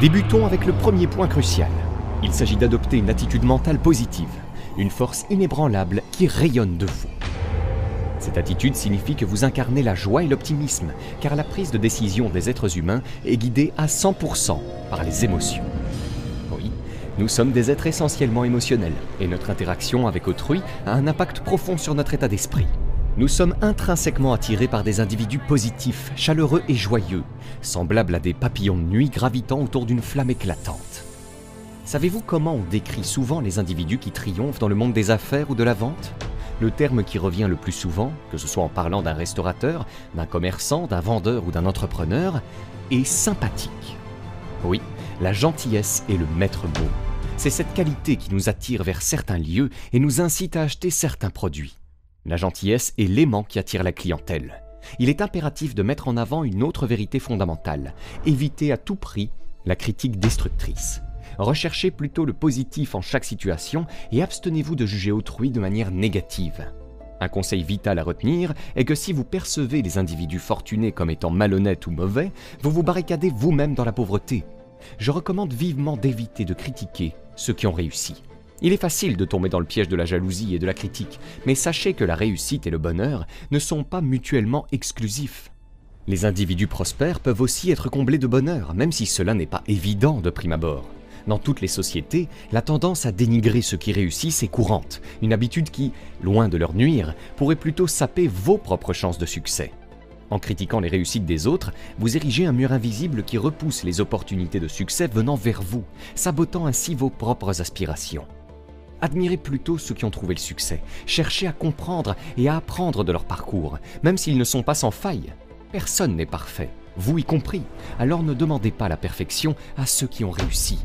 Débutons avec le premier point crucial. Il s'agit d'adopter une attitude mentale positive, une force inébranlable qui rayonne de vous. Cette attitude signifie que vous incarnez la joie et l'optimisme, car la prise de décision des êtres humains est guidée à 100% par les émotions. Oui, nous sommes des êtres essentiellement émotionnels, et notre interaction avec autrui a un impact profond sur notre état d'esprit. Nous sommes intrinsèquement attirés par des individus positifs, chaleureux et joyeux, semblables à des papillons de nuit gravitant autour d'une flamme éclatante. Savez-vous comment on décrit souvent les individus qui triomphent dans le monde des affaires ou de la vente? Le terme qui revient le plus souvent, que ce soit en parlant d'un restaurateur, d'un commerçant, d'un vendeur ou d'un entrepreneur, est sympathique. Oui, la gentillesse est le maître mot. C'est cette qualité qui nous attire vers certains lieux et nous incite à acheter certains produits. La gentillesse est l'aimant qui attire la clientèle. Il est impératif de mettre en avant une autre vérité fondamentale. Évitez à tout prix la critique destructrice. Recherchez plutôt le positif en chaque situation et abstenez-vous de juger autrui de manière négative. Un conseil vital à retenir est que si vous percevez les individus fortunés comme étant malhonnêtes ou mauvais, vous vous barricadez vous-même dans la pauvreté. Je recommande vivement d'éviter de critiquer ceux qui ont réussi. Il est facile de tomber dans le piège de la jalousie et de la critique, mais sachez que la réussite et le bonheur ne sont pas mutuellement exclusifs. Les individus prospères peuvent aussi être comblés de bonheur, même si cela n'est pas évident de prime abord. Dans toutes les sociétés, la tendance à dénigrer ceux qui réussissent est courante, une habitude qui, loin de leur nuire, pourrait plutôt saper vos propres chances de succès. En critiquant les réussites des autres, vous érigez un mur invisible qui repousse les opportunités de succès venant vers vous, sabotant ainsi vos propres aspirations. Admirez plutôt ceux qui ont trouvé le succès. Cherchez à comprendre et à apprendre de leur parcours, même s'ils ne sont pas sans faille. Personne n'est parfait, vous y compris. Alors ne demandez pas la perfection à ceux qui ont réussi.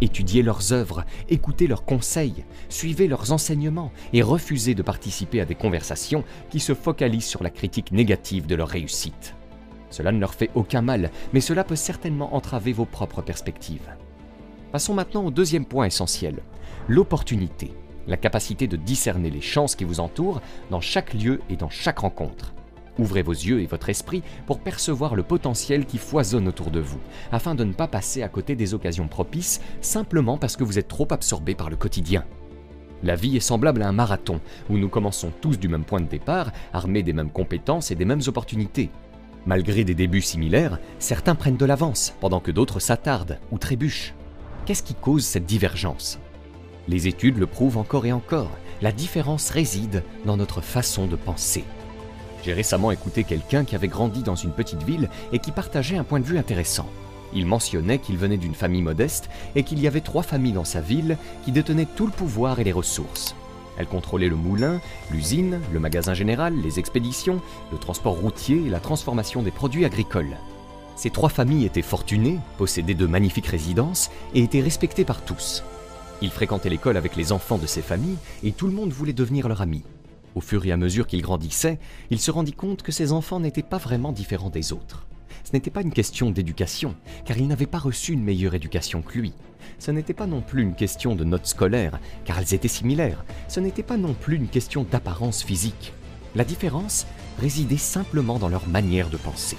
Étudiez leurs œuvres, écoutez leurs conseils, suivez leurs enseignements et refusez de participer à des conversations qui se focalisent sur la critique négative de leur réussite. Cela ne leur fait aucun mal, mais cela peut certainement entraver vos propres perspectives. Passons maintenant au deuxième point essentiel, l'opportunité, la capacité de discerner les chances qui vous entourent dans chaque lieu et dans chaque rencontre. Ouvrez vos yeux et votre esprit pour percevoir le potentiel qui foisonne autour de vous, afin de ne pas passer à côté des occasions propices simplement parce que vous êtes trop absorbé par le quotidien. La vie est semblable à un marathon, où nous commençons tous du même point de départ, armés des mêmes compétences et des mêmes opportunités. Malgré des débuts similaires, certains prennent de l'avance, pendant que d'autres s'attardent ou trébuchent. Qu'est-ce qui cause cette divergence? Les études le prouvent encore et encore, la différence réside dans notre façon de penser. J'ai récemment écouté quelqu'un qui avait grandi dans une petite ville et qui partageait un point de vue intéressant. Il mentionnait qu'il venait d'une famille modeste et qu'il y avait trois familles dans sa ville qui détenaient tout le pouvoir et les ressources. Elles contrôlaient le moulin, l'usine, le magasin général, les expéditions, le transport routier et la transformation des produits agricoles. Ces trois familles étaient fortunées, possédaient de magnifiques résidences et étaient respectées par tous. Il fréquentait l'école avec les enfants de ces familles et tout le monde voulait devenir leur ami. Au fur et à mesure qu'il grandissait, il se rendit compte que ses enfants n'étaient pas vraiment différents des autres. Ce n'était pas une question d'éducation, car ils n'avaient pas reçu une meilleure éducation que lui. Ce n'était pas non plus une question de notes scolaires, car elles étaient similaires. Ce n'était pas non plus une question d'apparence physique. La différence résidait simplement dans leur manière de penser.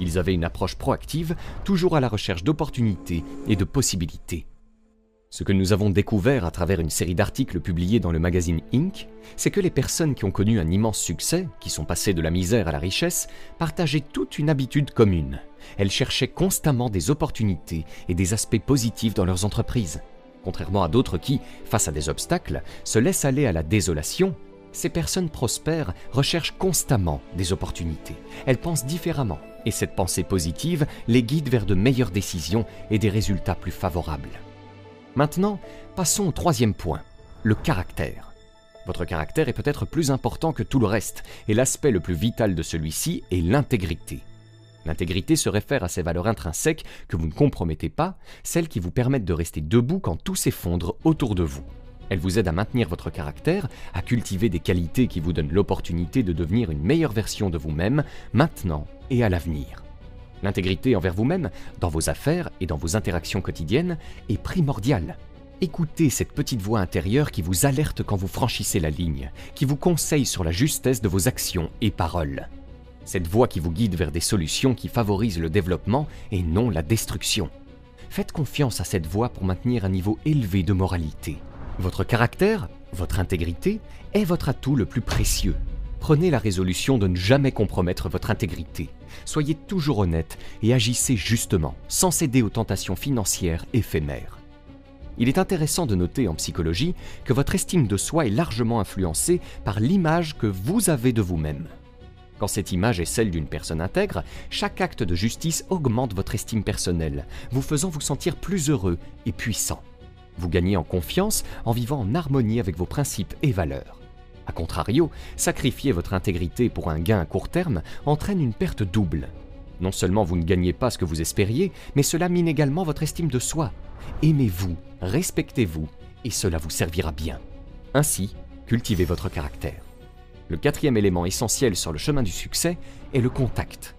Ils avaient une approche proactive, toujours à la recherche d'opportunités et de possibilités. Ce que nous avons découvert à travers une série d'articles publiés dans le magazine Inc., c'est que les personnes qui ont connu un immense succès, qui sont passées de la misère à la richesse, partageaient toute une habitude commune. Elles cherchaient constamment des opportunités et des aspects positifs dans leurs entreprises. Contrairement à d'autres qui, face à des obstacles, se laissent aller à la désolation, ces personnes prospères recherchent constamment des opportunités. Elles pensent différemment, et cette pensée positive les guide vers de meilleures décisions et des résultats plus favorables. Maintenant, passons au troisième point, le caractère. Votre caractère est peut-être plus important que tout le reste, et l'aspect le plus vital de celui-ci est l'intégrité. L'intégrité se réfère à ces valeurs intrinsèques que vous ne compromettez pas, celles qui vous permettent de rester debout quand tout s'effondre autour de vous. Elle vous aide à maintenir votre caractère, à cultiver des qualités qui vous donnent l'opportunité de devenir une meilleure version de vous-même, maintenant et à l'avenir. L'intégrité envers vous-même, dans vos affaires et dans vos interactions quotidiennes, est primordiale. Écoutez cette petite voix intérieure qui vous alerte quand vous franchissez la ligne, qui vous conseille sur la justesse de vos actions et paroles. Cette voix qui vous guide vers des solutions qui favorisent le développement et non la destruction. Faites confiance à cette voie pour maintenir un niveau élevé de moralité. Votre caractère, votre intégrité, est votre atout le plus précieux. Prenez la résolution de ne jamais compromettre votre intégrité. Soyez toujours honnête et agissez justement, sans céder aux tentations financières éphémères. Il est intéressant de noter en psychologie que votre estime de soi est largement influencée par l'image que vous avez de vous-même. Quand cette image est celle d'une personne intègre, chaque acte de justice augmente votre estime personnelle, vous faisant vous sentir plus heureux et puissant. Vous gagnez en confiance en vivant en harmonie avec vos principes et valeurs. A contrario, sacrifier votre intégrité pour un gain à court terme entraîne une perte double. Non seulement vous ne gagnez pas ce que vous espériez, mais cela mine également votre estime de soi. Aimez-vous, respectez-vous, et cela vous servira bien. Ainsi, cultivez votre caractère. Le quatrième élément essentiel sur le chemin du succès est le contact.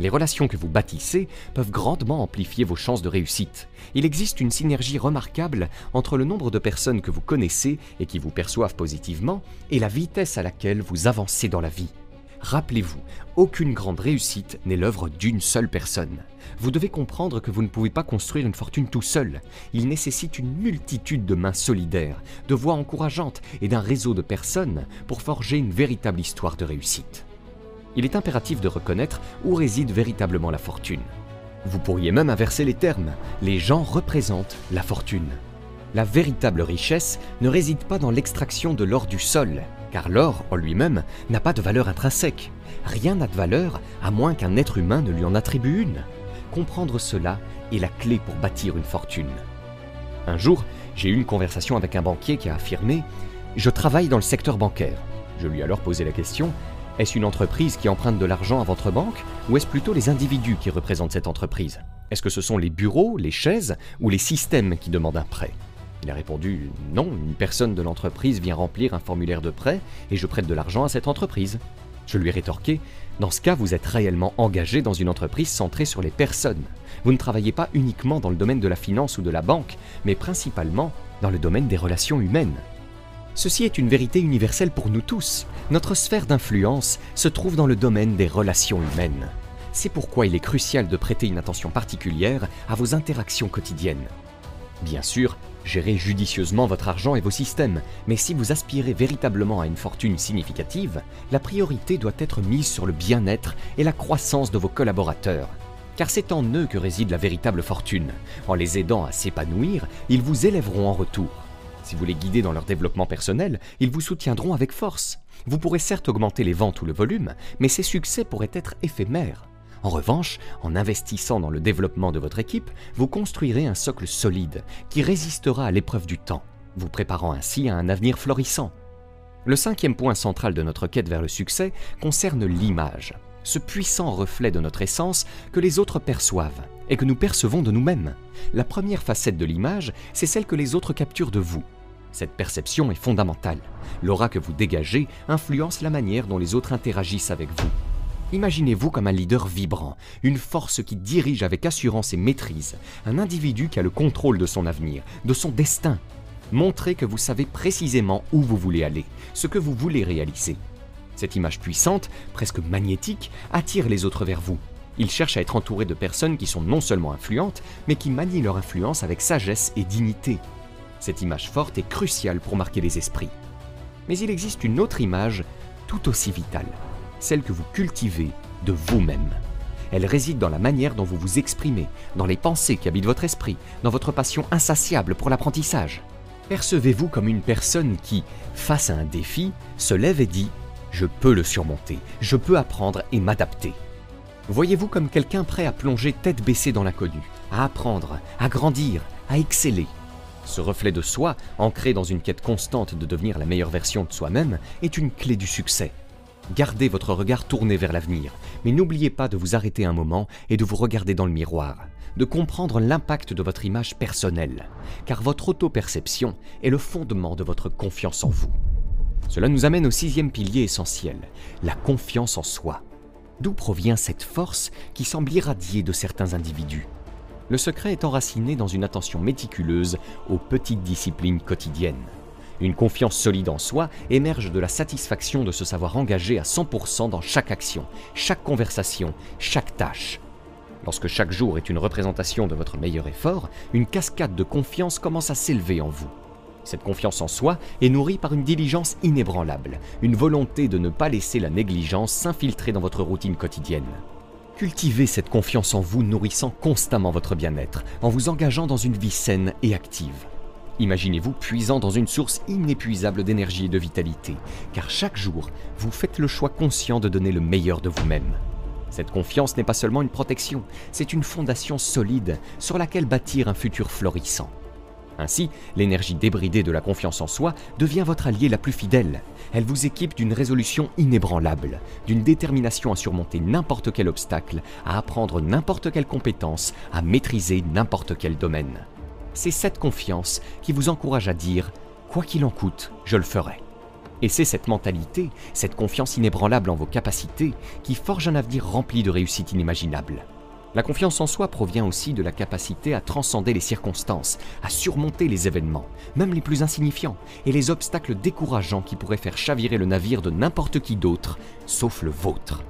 Les relations que vous bâtissez peuvent grandement amplifier vos chances de réussite. Il existe une synergie remarquable entre le nombre de personnes que vous connaissez et qui vous perçoivent positivement et la vitesse à laquelle vous avancez dans la vie. Rappelez-vous, aucune grande réussite n'est l'œuvre d'une seule personne. Vous devez comprendre que vous ne pouvez pas construire une fortune tout seul. Il nécessite une multitude de mains solidaires, de voix encourageantes et d'un réseau de personnes pour forger une véritable histoire de réussite. Il est impératif de reconnaître où réside véritablement la fortune. Vous pourriez même inverser les termes. Les gens représentent la fortune. La véritable richesse ne réside pas dans l'extraction de l'or du sol, car l'or en lui-même n'a pas de valeur intrinsèque. Rien n'a de valeur à moins qu'un être humain ne lui en attribue une. Comprendre cela est la clé pour bâtir une fortune. Un jour, j'ai eu une conversation avec un banquier qui a affirmé ⁇ Je travaille dans le secteur bancaire ⁇ Je lui ai alors posé la question ⁇ Est-ce une entreprise qui emprunte de l'argent à votre banque ou est-ce plutôt les individus qui représentent cette entreprise? Est-ce que ce sont les bureaux, les chaises ou les systèmes qui demandent un prêt? Il a répondu Non, une personne de l'entreprise vient remplir un formulaire de prêt et je prête de l'argent à cette entreprise. Je lui ai rétorqué Dans ce cas, vous êtes réellement engagé dans une entreprise centrée sur les personnes. Vous ne travaillez pas uniquement dans le domaine de la finance ou de la banque, mais principalement dans le domaine des relations humaines. Ceci est une vérité universelle pour nous tous. Notre sphère d'influence se trouve dans le domaine des relations humaines. C'est pourquoi il est crucial de prêter une attention particulière à vos interactions quotidiennes. Bien sûr, Gérez judicieusement votre argent et vos systèmes, mais si vous aspirez véritablement à une fortune significative, la priorité doit être mise sur le bien-être et la croissance de vos collaborateurs. Car c'est en eux que réside la véritable fortune. En les aidant à s'épanouir, ils vous élèveront en retour. Si vous les guidez dans leur développement personnel, ils vous soutiendront avec force. Vous pourrez certes augmenter les ventes ou le volume, mais ces succès pourraient être éphémères. En revanche, en investissant dans le développement de votre équipe, vous construirez un socle solide qui résistera à l'épreuve du temps, vous préparant ainsi à un avenir florissant. Le cinquième point central de notre quête vers le succès concerne l'image, ce puissant reflet de notre essence que les autres perçoivent et que nous percevons de nous-mêmes. La première facette de l'image, c'est celle que les autres capturent de vous. Cette perception est fondamentale. L'aura que vous dégagez influence la manière dont les autres interagissent avec vous. Imaginez-vous comme un leader vibrant, une force qui dirige avec assurance et maîtrise, un individu qui a le contrôle de son avenir, de son destin. Montrez que vous savez précisément où vous voulez aller, ce que vous voulez réaliser. Cette image puissante, presque magnétique, attire les autres vers vous. Ils cherchent à être entourés de personnes qui sont non seulement influentes, mais qui manient leur influence avec sagesse et dignité. Cette image forte est cruciale pour marquer les esprits. Mais il existe une autre image tout aussi vitale celle que vous cultivez de vous-même. Elle réside dans la manière dont vous vous exprimez, dans les pensées qui habitent votre esprit, dans votre passion insatiable pour l'apprentissage. Percevez-vous comme une personne qui, face à un défi, se lève et dit ⁇ Je peux le surmonter, je peux apprendre et m'adapter ⁇ Voyez-vous comme quelqu'un prêt à plonger tête baissée dans l'inconnu, à apprendre, à grandir, à exceller ce reflet de soi, ancré dans une quête constante de devenir la meilleure version de soi-même, est une clé du succès. Gardez votre regard tourné vers l'avenir, mais n'oubliez pas de vous arrêter un moment et de vous regarder dans le miroir, de comprendre l'impact de votre image personnelle, car votre auto-perception est le fondement de votre confiance en vous. Cela nous amène au sixième pilier essentiel, la confiance en soi. D'où provient cette force qui semble irradier de certains individus? Le secret est enraciné dans une attention méticuleuse aux petites disciplines quotidiennes. Une confiance solide en soi émerge de la satisfaction de se savoir engagé à 100% dans chaque action, chaque conversation, chaque tâche. Lorsque chaque jour est une représentation de votre meilleur effort, une cascade de confiance commence à s'élever en vous. Cette confiance en soi est nourrie par une diligence inébranlable, une volonté de ne pas laisser la négligence s'infiltrer dans votre routine quotidienne. Cultivez cette confiance en vous nourrissant constamment votre bien-être, en vous engageant dans une vie saine et active. Imaginez-vous puisant dans une source inépuisable d'énergie et de vitalité, car chaque jour, vous faites le choix conscient de donner le meilleur de vous-même. Cette confiance n'est pas seulement une protection, c'est une fondation solide sur laquelle bâtir un futur florissant. Ainsi, l'énergie débridée de la confiance en soi devient votre allié la plus fidèle. Elle vous équipe d'une résolution inébranlable, d'une détermination à surmonter n'importe quel obstacle, à apprendre n'importe quelle compétence, à maîtriser n'importe quel domaine. C'est cette confiance qui vous encourage à dire ⁇ Quoi qu'il en coûte, je le ferai ⁇ Et c'est cette mentalité, cette confiance inébranlable en vos capacités, qui forge un avenir rempli de réussites inimaginables. La confiance en soi provient aussi de la capacité à transcender les circonstances, à surmonter les événements, même les plus insignifiants, et les obstacles décourageants qui pourraient faire chavirer le navire de n'importe qui d'autre, sauf le vôtre.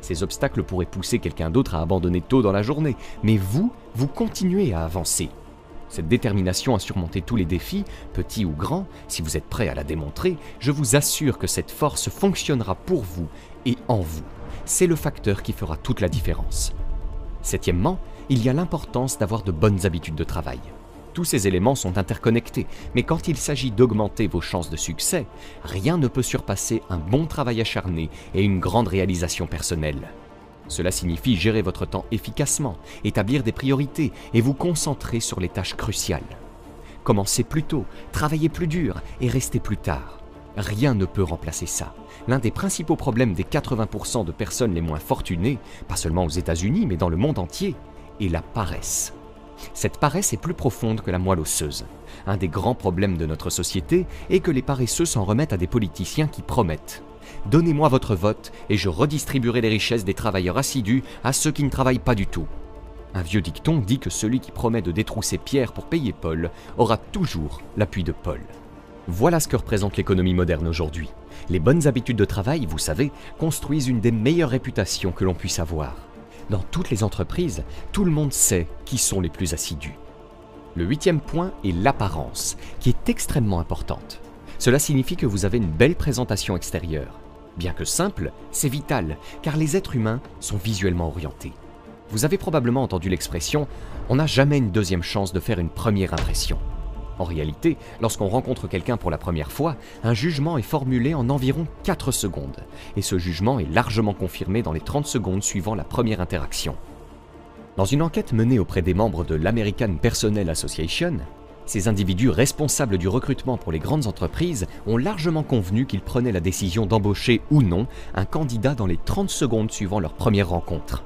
Ces obstacles pourraient pousser quelqu'un d'autre à abandonner tôt dans la journée, mais vous, vous continuez à avancer. Cette détermination à surmonter tous les défis, petits ou grands, si vous êtes prêt à la démontrer, je vous assure que cette force fonctionnera pour vous et en vous. C'est le facteur qui fera toute la différence. Septièmement, il y a l'importance d'avoir de bonnes habitudes de travail. Tous ces éléments sont interconnectés, mais quand il s'agit d'augmenter vos chances de succès, rien ne peut surpasser un bon travail acharné et une grande réalisation personnelle. Cela signifie gérer votre temps efficacement, établir des priorités et vous concentrer sur les tâches cruciales. Commencez plus tôt, travaillez plus dur et restez plus tard. Rien ne peut remplacer ça. L'un des principaux problèmes des 80% de personnes les moins fortunées, pas seulement aux États-Unis mais dans le monde entier, est la paresse. Cette paresse est plus profonde que la moelle osseuse. Un des grands problèmes de notre société est que les paresseux s'en remettent à des politiciens qui promettent. Donnez-moi votre vote et je redistribuerai les richesses des travailleurs assidus à ceux qui ne travaillent pas du tout. Un vieux dicton dit que celui qui promet de détrousser Pierre pour payer Paul aura toujours l'appui de Paul. Voilà ce que représente l'économie moderne aujourd'hui. Les bonnes habitudes de travail, vous savez, construisent une des meilleures réputations que l'on puisse avoir. Dans toutes les entreprises, tout le monde sait qui sont les plus assidus. Le huitième point est l'apparence, qui est extrêmement importante. Cela signifie que vous avez une belle présentation extérieure. Bien que simple, c'est vital, car les êtres humains sont visuellement orientés. Vous avez probablement entendu l'expression ⁇ on n'a jamais une deuxième chance de faire une première impression ⁇ en réalité, lorsqu'on rencontre quelqu'un pour la première fois, un jugement est formulé en environ 4 secondes, et ce jugement est largement confirmé dans les 30 secondes suivant la première interaction. Dans une enquête menée auprès des membres de l'American Personnel Association, ces individus responsables du recrutement pour les grandes entreprises ont largement convenu qu'ils prenaient la décision d'embaucher ou non un candidat dans les 30 secondes suivant leur première rencontre.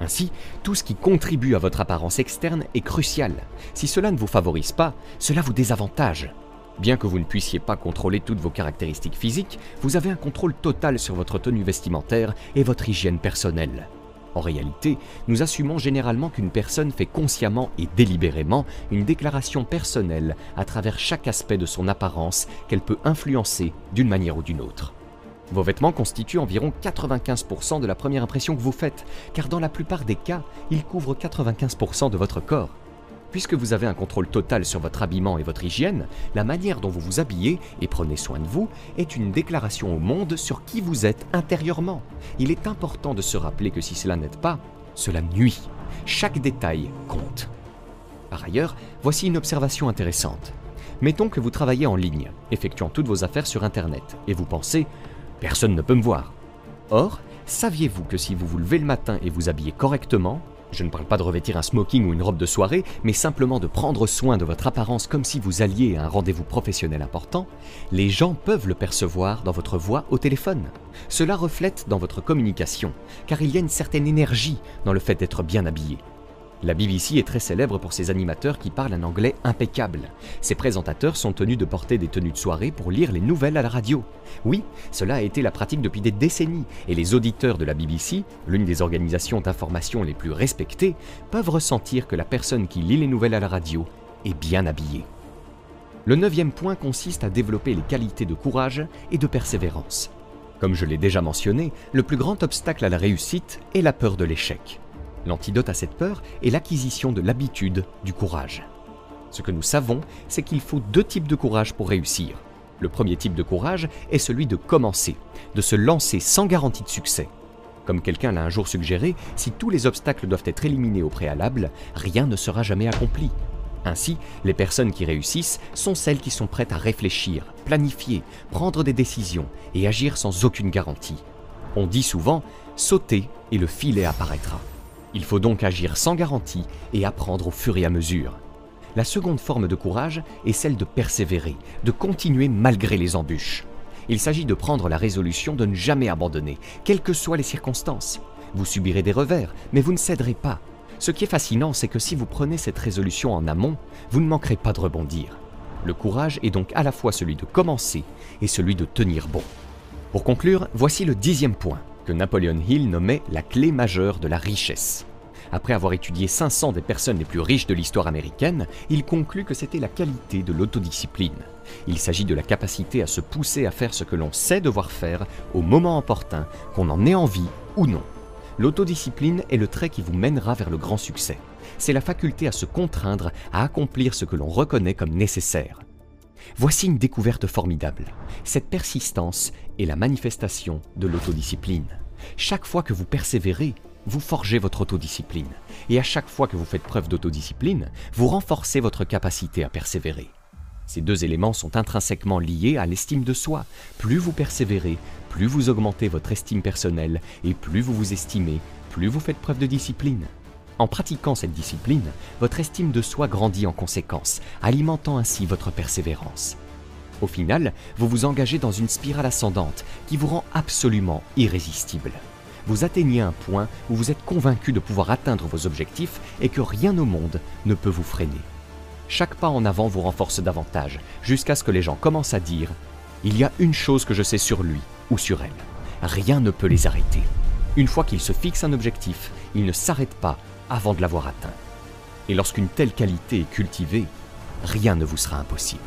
Ainsi, tout ce qui contribue à votre apparence externe est crucial. Si cela ne vous favorise pas, cela vous désavantage. Bien que vous ne puissiez pas contrôler toutes vos caractéristiques physiques, vous avez un contrôle total sur votre tenue vestimentaire et votre hygiène personnelle. En réalité, nous assumons généralement qu'une personne fait consciemment et délibérément une déclaration personnelle à travers chaque aspect de son apparence qu'elle peut influencer d'une manière ou d'une autre. Vos vêtements constituent environ 95% de la première impression que vous faites, car dans la plupart des cas, ils couvrent 95% de votre corps. Puisque vous avez un contrôle total sur votre habillement et votre hygiène, la manière dont vous vous habillez et prenez soin de vous est une déclaration au monde sur qui vous êtes intérieurement. Il est important de se rappeler que si cela n'aide pas, cela nuit. Chaque détail compte. Par ailleurs, voici une observation intéressante. Mettons que vous travaillez en ligne, effectuant toutes vos affaires sur Internet, et vous pensez Personne ne peut me voir. Or, saviez-vous que si vous vous levez le matin et vous habillez correctement, je ne parle pas de revêtir un smoking ou une robe de soirée, mais simplement de prendre soin de votre apparence comme si vous alliez à un rendez-vous professionnel important, les gens peuvent le percevoir dans votre voix au téléphone. Cela reflète dans votre communication, car il y a une certaine énergie dans le fait d'être bien habillé. La BBC est très célèbre pour ses animateurs qui parlent un anglais impeccable. Ses présentateurs sont tenus de porter des tenues de soirée pour lire les nouvelles à la radio. Oui, cela a été la pratique depuis des décennies, et les auditeurs de la BBC, l'une des organisations d'information les plus respectées, peuvent ressentir que la personne qui lit les nouvelles à la radio est bien habillée. Le neuvième point consiste à développer les qualités de courage et de persévérance. Comme je l'ai déjà mentionné, le plus grand obstacle à la réussite est la peur de l'échec. L'antidote à cette peur est l'acquisition de l'habitude du courage. Ce que nous savons, c'est qu'il faut deux types de courage pour réussir. Le premier type de courage est celui de commencer, de se lancer sans garantie de succès. Comme quelqu'un l'a un jour suggéré, si tous les obstacles doivent être éliminés au préalable, rien ne sera jamais accompli. Ainsi, les personnes qui réussissent sont celles qui sont prêtes à réfléchir, planifier, prendre des décisions et agir sans aucune garantie. On dit souvent sauter et le filet apparaîtra. Il faut donc agir sans garantie et apprendre au fur et à mesure. La seconde forme de courage est celle de persévérer, de continuer malgré les embûches. Il s'agit de prendre la résolution de ne jamais abandonner, quelles que soient les circonstances. Vous subirez des revers, mais vous ne céderez pas. Ce qui est fascinant, c'est que si vous prenez cette résolution en amont, vous ne manquerez pas de rebondir. Le courage est donc à la fois celui de commencer et celui de tenir bon. Pour conclure, voici le dixième point, que Napoleon Hill nommait la clé majeure de la richesse. Après avoir étudié 500 des personnes les plus riches de l'histoire américaine, il conclut que c'était la qualité de l'autodiscipline. Il s'agit de la capacité à se pousser à faire ce que l'on sait devoir faire au moment opportun, qu'on en ait envie ou non. L'autodiscipline est le trait qui vous mènera vers le grand succès. C'est la faculté à se contraindre à accomplir ce que l'on reconnaît comme nécessaire. Voici une découverte formidable. Cette persistance est la manifestation de l'autodiscipline. Chaque fois que vous persévérez, vous forgez votre autodiscipline. Et à chaque fois que vous faites preuve d'autodiscipline, vous renforcez votre capacité à persévérer. Ces deux éléments sont intrinsèquement liés à l'estime de soi. Plus vous persévérez, plus vous augmentez votre estime personnelle, et plus vous vous estimez, plus vous faites preuve de discipline. En pratiquant cette discipline, votre estime de soi grandit en conséquence, alimentant ainsi votre persévérance. Au final, vous vous engagez dans une spirale ascendante qui vous rend absolument irrésistible. Vous atteignez un point où vous êtes convaincu de pouvoir atteindre vos objectifs et que rien au monde ne peut vous freiner. Chaque pas en avant vous renforce davantage, jusqu'à ce que les gens commencent à dire ⁇ Il y a une chose que je sais sur lui ou sur elle, rien ne peut les arrêter. Une fois qu'ils se fixent un objectif, ils ne s'arrêtent pas avant de l'avoir atteint. Et lorsqu'une telle qualité est cultivée, rien ne vous sera impossible.